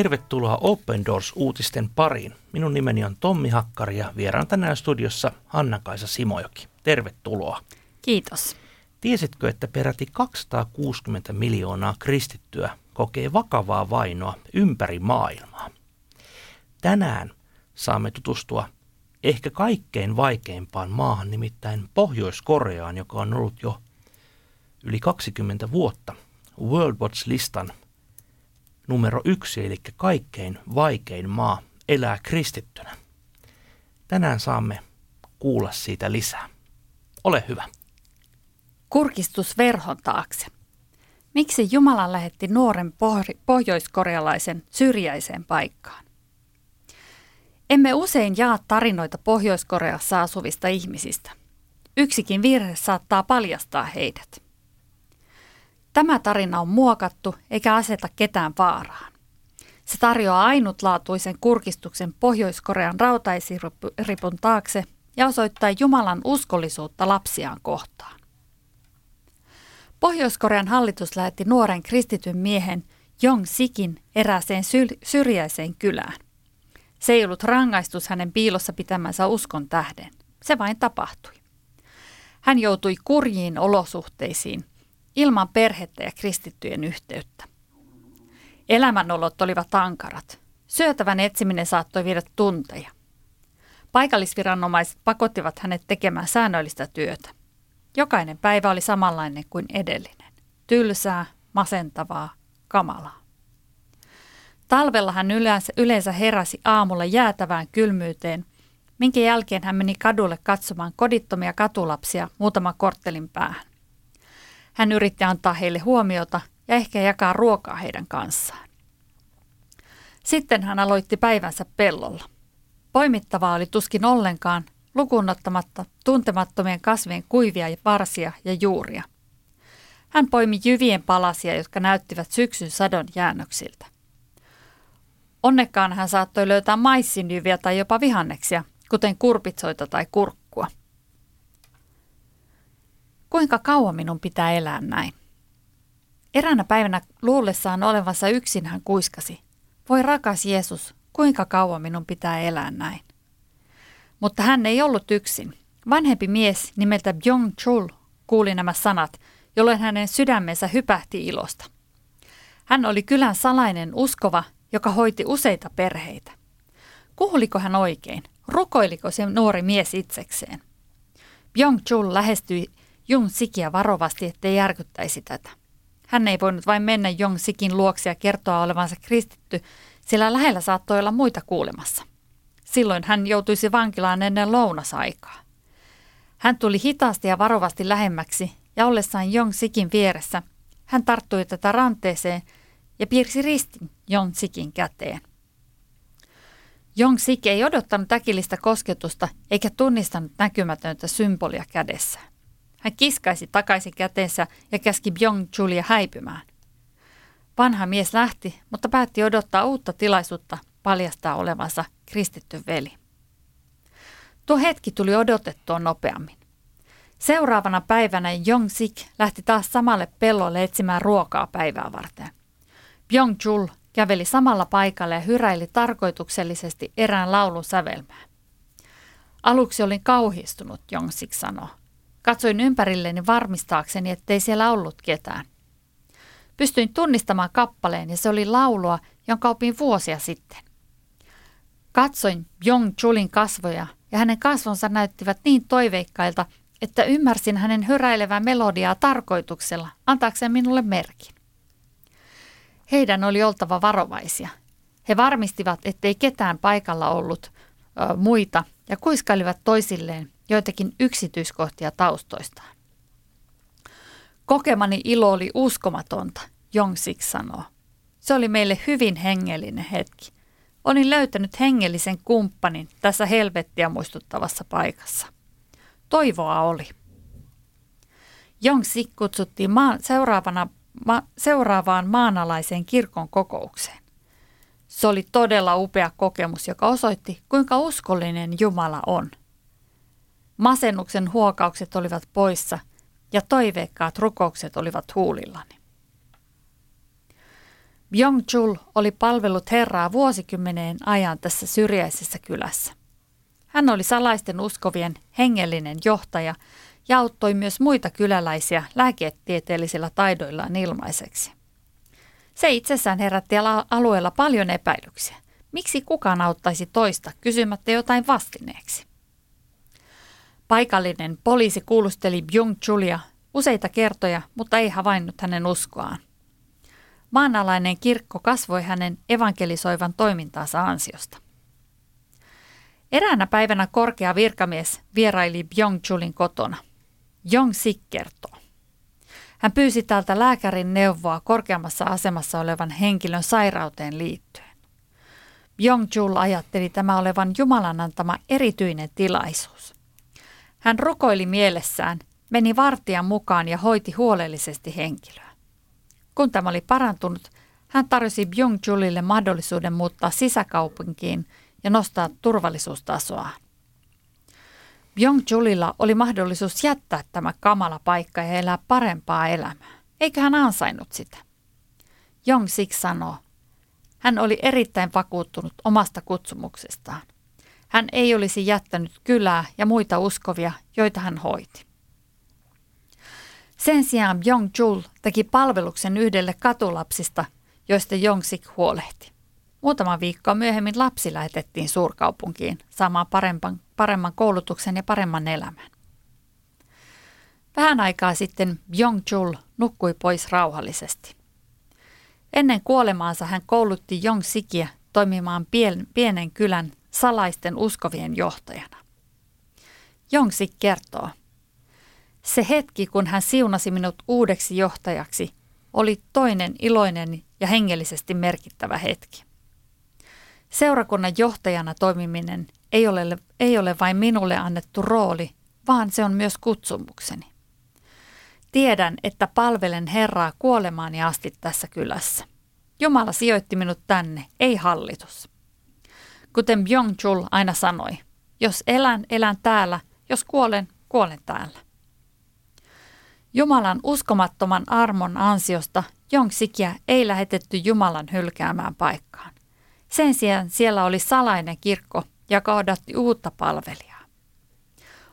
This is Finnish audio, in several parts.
Tervetuloa Open Doors-uutisten pariin. Minun nimeni on Tommi Hakkari ja vieraan tänään studiossa Hanna-Kaisa Simojoki. Tervetuloa. Kiitos. Tiesitkö, että peräti 260 miljoonaa kristittyä kokee vakavaa vainoa ympäri maailmaa? Tänään saamme tutustua ehkä kaikkein vaikeimpaan maahan, nimittäin Pohjois-Koreaan, joka on ollut jo yli 20 vuotta World Watch-listan numero yksi, eli kaikkein vaikein maa elää kristittynä. Tänään saamme kuulla siitä lisää. Ole hyvä. Kurkistus verhon taakse. Miksi Jumala lähetti nuoren pohjoiskorealaisen syrjäiseen paikkaan? Emme usein jaa tarinoita Pohjois-Koreassa asuvista ihmisistä. Yksikin virhe saattaa paljastaa heidät. Tämä tarina on muokattu eikä aseta ketään vaaraan. Se tarjoaa ainutlaatuisen kurkistuksen Pohjois-Korean rautaisiripun taakse ja osoittaa Jumalan uskollisuutta lapsiaan kohtaan. Pohjois-Korean hallitus lähetti nuoren kristityn miehen Jong Sikin erääseen syrjäiseen kylään. Se ei ollut rangaistus hänen piilossa pitämänsä uskon tähden. Se vain tapahtui. Hän joutui kurjiin olosuhteisiin, ilman perhettä ja kristittyjen yhteyttä. Elämänolot olivat ankarat. Syötävän etsiminen saattoi viedä tunteja. Paikallisviranomaiset pakottivat hänet tekemään säännöllistä työtä. Jokainen päivä oli samanlainen kuin edellinen. Tylsää, masentavaa, kamalaa. Talvella hän yleensä, yleensä heräsi aamulla jäätävään kylmyyteen, minkä jälkeen hän meni kadulle katsomaan kodittomia katulapsia muutama korttelin päähän. Hän yritti antaa heille huomiota ja ehkä jakaa ruokaa heidän kanssaan. Sitten hän aloitti päivänsä pellolla. Poimittavaa oli tuskin ollenkaan, lukunottamatta tuntemattomien kasvien kuivia varsia ja juuria. Hän poimi jyvien palasia, jotka näyttivät syksyn sadon jäännöksiltä. Onnekkaan hän saattoi löytää maissinjyviä tai jopa vihanneksia, kuten kurpitsoita tai kurkkua. Kuinka kauan minun pitää elää näin? Eräänä päivänä luullessaan olevansa yksin hän kuiskasi. Voi rakas Jeesus, kuinka kauan minun pitää elää näin? Mutta hän ei ollut yksin. Vanhempi mies nimeltä Byung Chul kuuli nämä sanat, jolloin hänen sydämensä hypähti ilosta. Hän oli kylän salainen uskova, joka hoiti useita perheitä. Kuuliko hän oikein? Rukoiliko se nuori mies itsekseen? Byung Chul lähestyi Jung Sikiä varovasti, ettei järkyttäisi tätä. Hän ei voinut vain mennä Jong Sikin luoksi ja kertoa olevansa kristitty, sillä lähellä saattoi olla muita kuulemassa. Silloin hän joutuisi vankilaan ennen lounasaikaa. Hän tuli hitaasti ja varovasti lähemmäksi ja ollessaan Jong Sikin vieressä, hän tarttui tätä ranteeseen ja piirsi ristin Jong Sikin käteen. Jong Sik ei odottanut äkillistä kosketusta eikä tunnistanut näkymätöntä symbolia kädessä. Hän kiskaisi takaisin käteensä ja käski Byung Julia häipymään. Vanha mies lähti, mutta päätti odottaa uutta tilaisuutta paljastaa olevansa kristitty veli. Tuo hetki tuli odotettua nopeammin. Seuraavana päivänä Jong Sik lähti taas samalle pellolle etsimään ruokaa päivää varten. Byung Jul käveli samalla paikalla ja hyräili tarkoituksellisesti erään laulun sävelmään. Aluksi olin kauhistunut, Jong Sik sanoi. Katsoin ympärilleni varmistaakseni, ettei siellä ollut ketään. Pystyin tunnistamaan kappaleen ja se oli laulua, jonka opin vuosia sitten. Katsoin Jong Chulin kasvoja ja hänen kasvonsa näyttivät niin toiveikkailta, että ymmärsin hänen hyräilevää melodiaa tarkoituksella, antaakseen minulle merkin. Heidän oli oltava varovaisia. He varmistivat, ettei ketään paikalla ollut muita ja kuiskailivat toisilleen, joitakin yksityiskohtia taustoistaan. Kokemani ilo oli uskomatonta, Jongsik sanoo. Se oli meille hyvin hengellinen hetki. Olin löytänyt hengellisen kumppanin tässä helvettiä muistuttavassa paikassa. Toivoa oli. Jongsik kutsuttiin maan, seuraavana, ma, seuraavaan maanalaiseen kirkon kokoukseen. Se oli todella upea kokemus, joka osoitti, kuinka uskollinen Jumala on. Masennuksen huokaukset olivat poissa ja toiveikkaat rukoukset olivat huulillani. Byung-chul oli palvellut Herraa vuosikymmeneen ajan tässä syrjäisessä kylässä. Hän oli salaisten uskovien hengellinen johtaja ja auttoi myös muita kyläläisiä lääketieteellisillä taidoillaan ilmaiseksi. Se itsessään herätti alueella paljon epäilyksiä. Miksi kukaan auttaisi toista kysymättä jotain vastineeksi? Paikallinen poliisi kuulusteli Byung-chulia useita kertoja, mutta ei havainnut hänen uskoaan. Maanalainen kirkko kasvoi hänen evankelisoivan toimintaansa ansiosta. Eräänä päivänä korkea virkamies vieraili Byung-chulin kotona. Jong Sik kertoo. Hän pyysi täältä lääkärin neuvoa korkeammassa asemassa olevan henkilön sairauteen liittyen. Byung-chul ajatteli tämä olevan Jumalan antama erityinen tilaisuus. Hän rukoili mielessään, meni vartijan mukaan ja hoiti huolellisesti henkilöä. Kun tämä oli parantunut, hän tarjosi Byung-chulille mahdollisuuden muuttaa sisäkaupunkiin ja nostaa turvallisuustasoa. Byung-chulilla oli mahdollisuus jättää tämä kamala paikka ja elää parempaa elämää. Eikä hän ansainnut sitä. Jong Sik sanoo, hän oli erittäin vakuuttunut omasta kutsumuksestaan. Hän ei olisi jättänyt kylää ja muita uskovia, joita hän hoiti. Sen sijaan Jong Chul teki palveluksen yhdelle katulapsista, joista Jong Sik huolehti. Muutama viikko myöhemmin lapsi lähetettiin suurkaupunkiin saamaan paremman, paremman koulutuksen ja paremman elämän. Vähän aikaa sitten Jong Chul nukkui pois rauhallisesti. Ennen kuolemaansa hän koulutti Jong Sikiä toimimaan pien, pienen kylän salaisten uskovien johtajana. Jong Sik kertoo, se hetki, kun hän siunasi minut uudeksi johtajaksi, oli toinen iloinen ja hengellisesti merkittävä hetki. Seurakunnan johtajana toimiminen ei ole, ei ole vain minulle annettu rooli, vaan se on myös kutsumukseni. Tiedän, että palvelen Herraa kuolemaani asti tässä kylässä. Jumala sijoitti minut tänne, ei hallitus. Kuten Byung-chul aina sanoi, jos elän, elän täällä, jos kuolen, kuolen täällä. Jumalan uskomattoman armon ansiosta Jongsikia ei lähetetty Jumalan hylkäämään paikkaan. Sen sijaan siellä oli salainen kirkko, joka odatti uutta palvelijaa.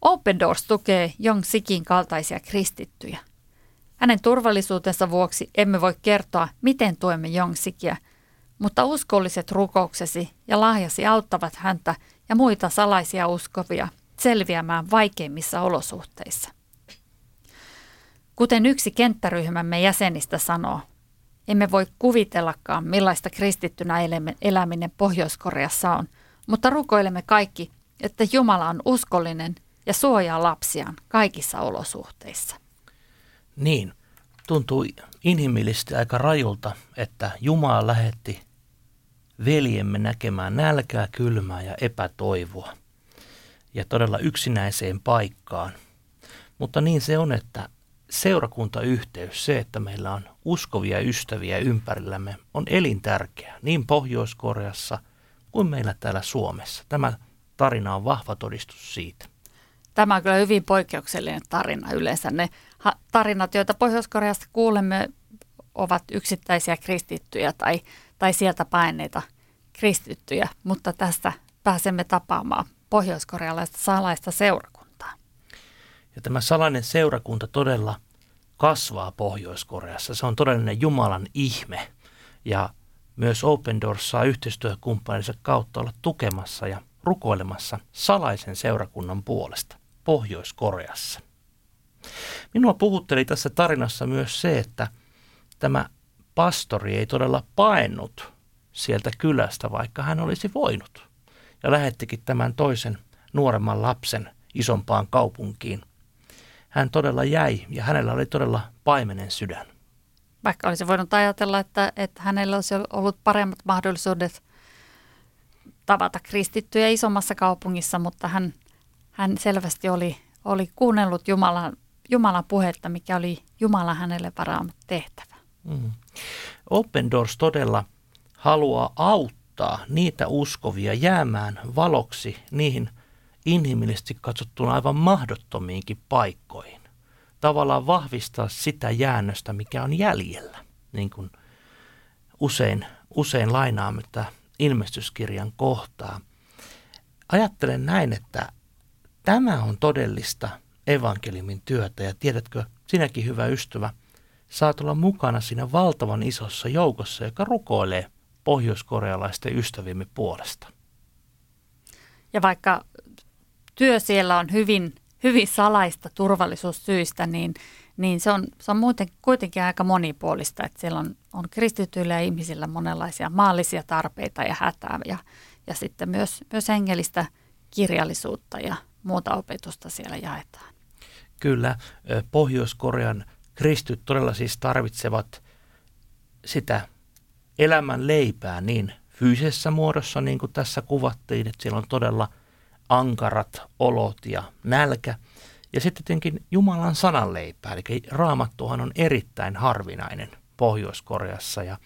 Open Doors tukee Jongsikin kaltaisia kristittyjä. Hänen turvallisuutensa vuoksi emme voi kertoa, miten tuemme Jongsikia, mutta uskolliset rukouksesi ja lahjasi auttavat häntä ja muita salaisia uskovia selviämään vaikeimmissa olosuhteissa. Kuten yksi kenttäryhmämme jäsenistä sanoo, emme voi kuvitellakaan, millaista kristittynä eläminen Pohjois-Koreassa on, mutta rukoilemme kaikki, että Jumala on uskollinen ja suojaa lapsiaan kaikissa olosuhteissa. Niin, tuntuu inhimillisesti aika rajulta, että Jumala lähetti veljemme näkemään nälkää, kylmää ja epätoivoa ja todella yksinäiseen paikkaan. Mutta niin se on, että seurakuntayhteys, se, että meillä on uskovia ystäviä ympärillämme, on elintärkeä niin Pohjois-Koreassa kuin meillä täällä Suomessa. Tämä tarina on vahva todistus siitä. Tämä on kyllä hyvin poikkeuksellinen tarina. Yleensä ne tarinat, joita Pohjois-Koreasta kuulemme, ovat yksittäisiä kristittyjä tai, tai sieltä paineita kristittyjä, mutta tästä pääsemme tapaamaan pohjois-korealaista salaista seurakuntaa. Ja tämä salainen seurakunta todella kasvaa Pohjois-Koreassa. Se on todellinen Jumalan ihme. Ja myös Open Doors saa yhteistyökumppaninsa kautta olla tukemassa ja rukoilemassa salaisen seurakunnan puolesta Pohjois-Koreassa. Minua puhutteli tässä tarinassa myös se, että tämä pastori ei todella paennut sieltä kylästä, vaikka hän olisi voinut. Ja lähettikin tämän toisen nuoremman lapsen isompaan kaupunkiin hän todella jäi ja hänellä oli todella paimenen sydän. Vaikka olisi voinut ajatella, että, että hänellä olisi ollut paremmat mahdollisuudet tavata kristittyjä isommassa kaupungissa, mutta hän, hän selvästi oli, oli kuunnellut Jumalan, Jumalan puhetta, mikä oli Jumala hänelle varaama tehtävä. Mm. Open Doors todella haluaa auttaa niitä uskovia jäämään valoksi niihin – inhimillisesti katsottuna aivan mahdottomiinkin paikkoihin. Tavallaan vahvistaa sitä jäännöstä, mikä on jäljellä, niin kuin usein, usein lainaamme tätä ilmestyskirjan kohtaa. Ajattelen näin, että tämä on todellista evankeliumin työtä ja tiedätkö, sinäkin hyvä ystävä, saat olla mukana siinä valtavan isossa joukossa, joka rukoilee pohjoiskorealaisten ystävimme puolesta. Ja vaikka työ siellä on hyvin, hyvin salaista turvallisuussyistä, niin, niin se on, se on muuten kuitenkin aika monipuolista, että siellä on, on kristityillä ja ihmisillä monenlaisia maallisia tarpeita ja hätää ja, ja sitten myös, myös hengellistä kirjallisuutta ja muuta opetusta siellä jaetaan. Kyllä, Pohjois-Korean kristyt todella siis tarvitsevat sitä elämän leipää niin fyysisessä muodossa, niin kuin tässä kuvattiin, että siellä on todella ankarat olot ja nälkä. Ja sitten tietenkin Jumalan sananleipää, eli raamattuhan on erittäin harvinainen Pohjois-Koreassa ja,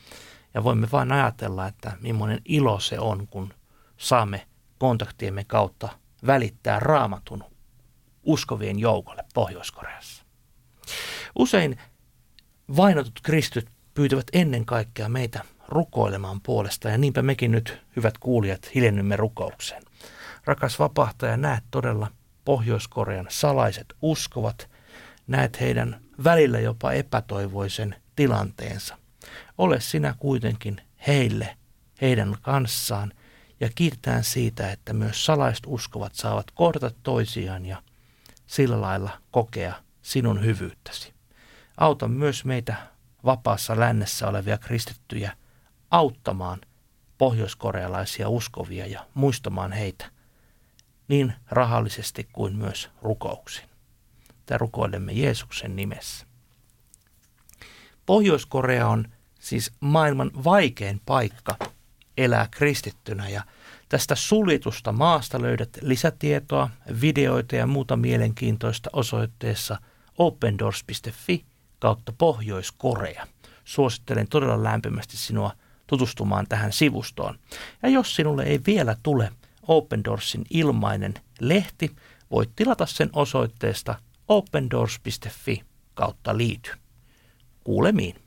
ja voimme vain ajatella, että millainen ilo se on, kun saamme kontaktiemme kautta välittää raamatun uskovien joukolle Pohjois-Koreassa. Usein vainotut kristyt pyytävät ennen kaikkea meitä rukoilemaan puolesta ja niinpä mekin nyt, hyvät kuulijat, hiljennymme rukoukseen. Rakas vapahtaja, näet todella Pohjois-Korean salaiset uskovat, näet heidän välillä jopa epätoivoisen tilanteensa. Ole sinä kuitenkin heille, heidän kanssaan ja kiitetään siitä, että myös salaiset uskovat saavat kohdata toisiaan ja sillä lailla kokea sinun hyvyyttäsi. Auta myös meitä vapaassa lännessä olevia kristittyjä auttamaan pohjoiskorealaisia uskovia ja muistamaan heitä niin rahallisesti kuin myös rukouksin. Tämä rukoilemme Jeesuksen nimessä. Pohjois-Korea on siis maailman vaikein paikka elää kristittynä ja tästä sulitusta maasta löydät lisätietoa, videoita ja muuta mielenkiintoista osoitteessa opendoors.fi kautta Pohjois-Korea. Suosittelen todella lämpimästi sinua tutustumaan tähän sivustoon. Ja jos sinulle ei vielä tule Open Doorsin ilmainen lehti, voit tilata sen osoitteesta opendoors.fi kautta liity. Kuulemiin.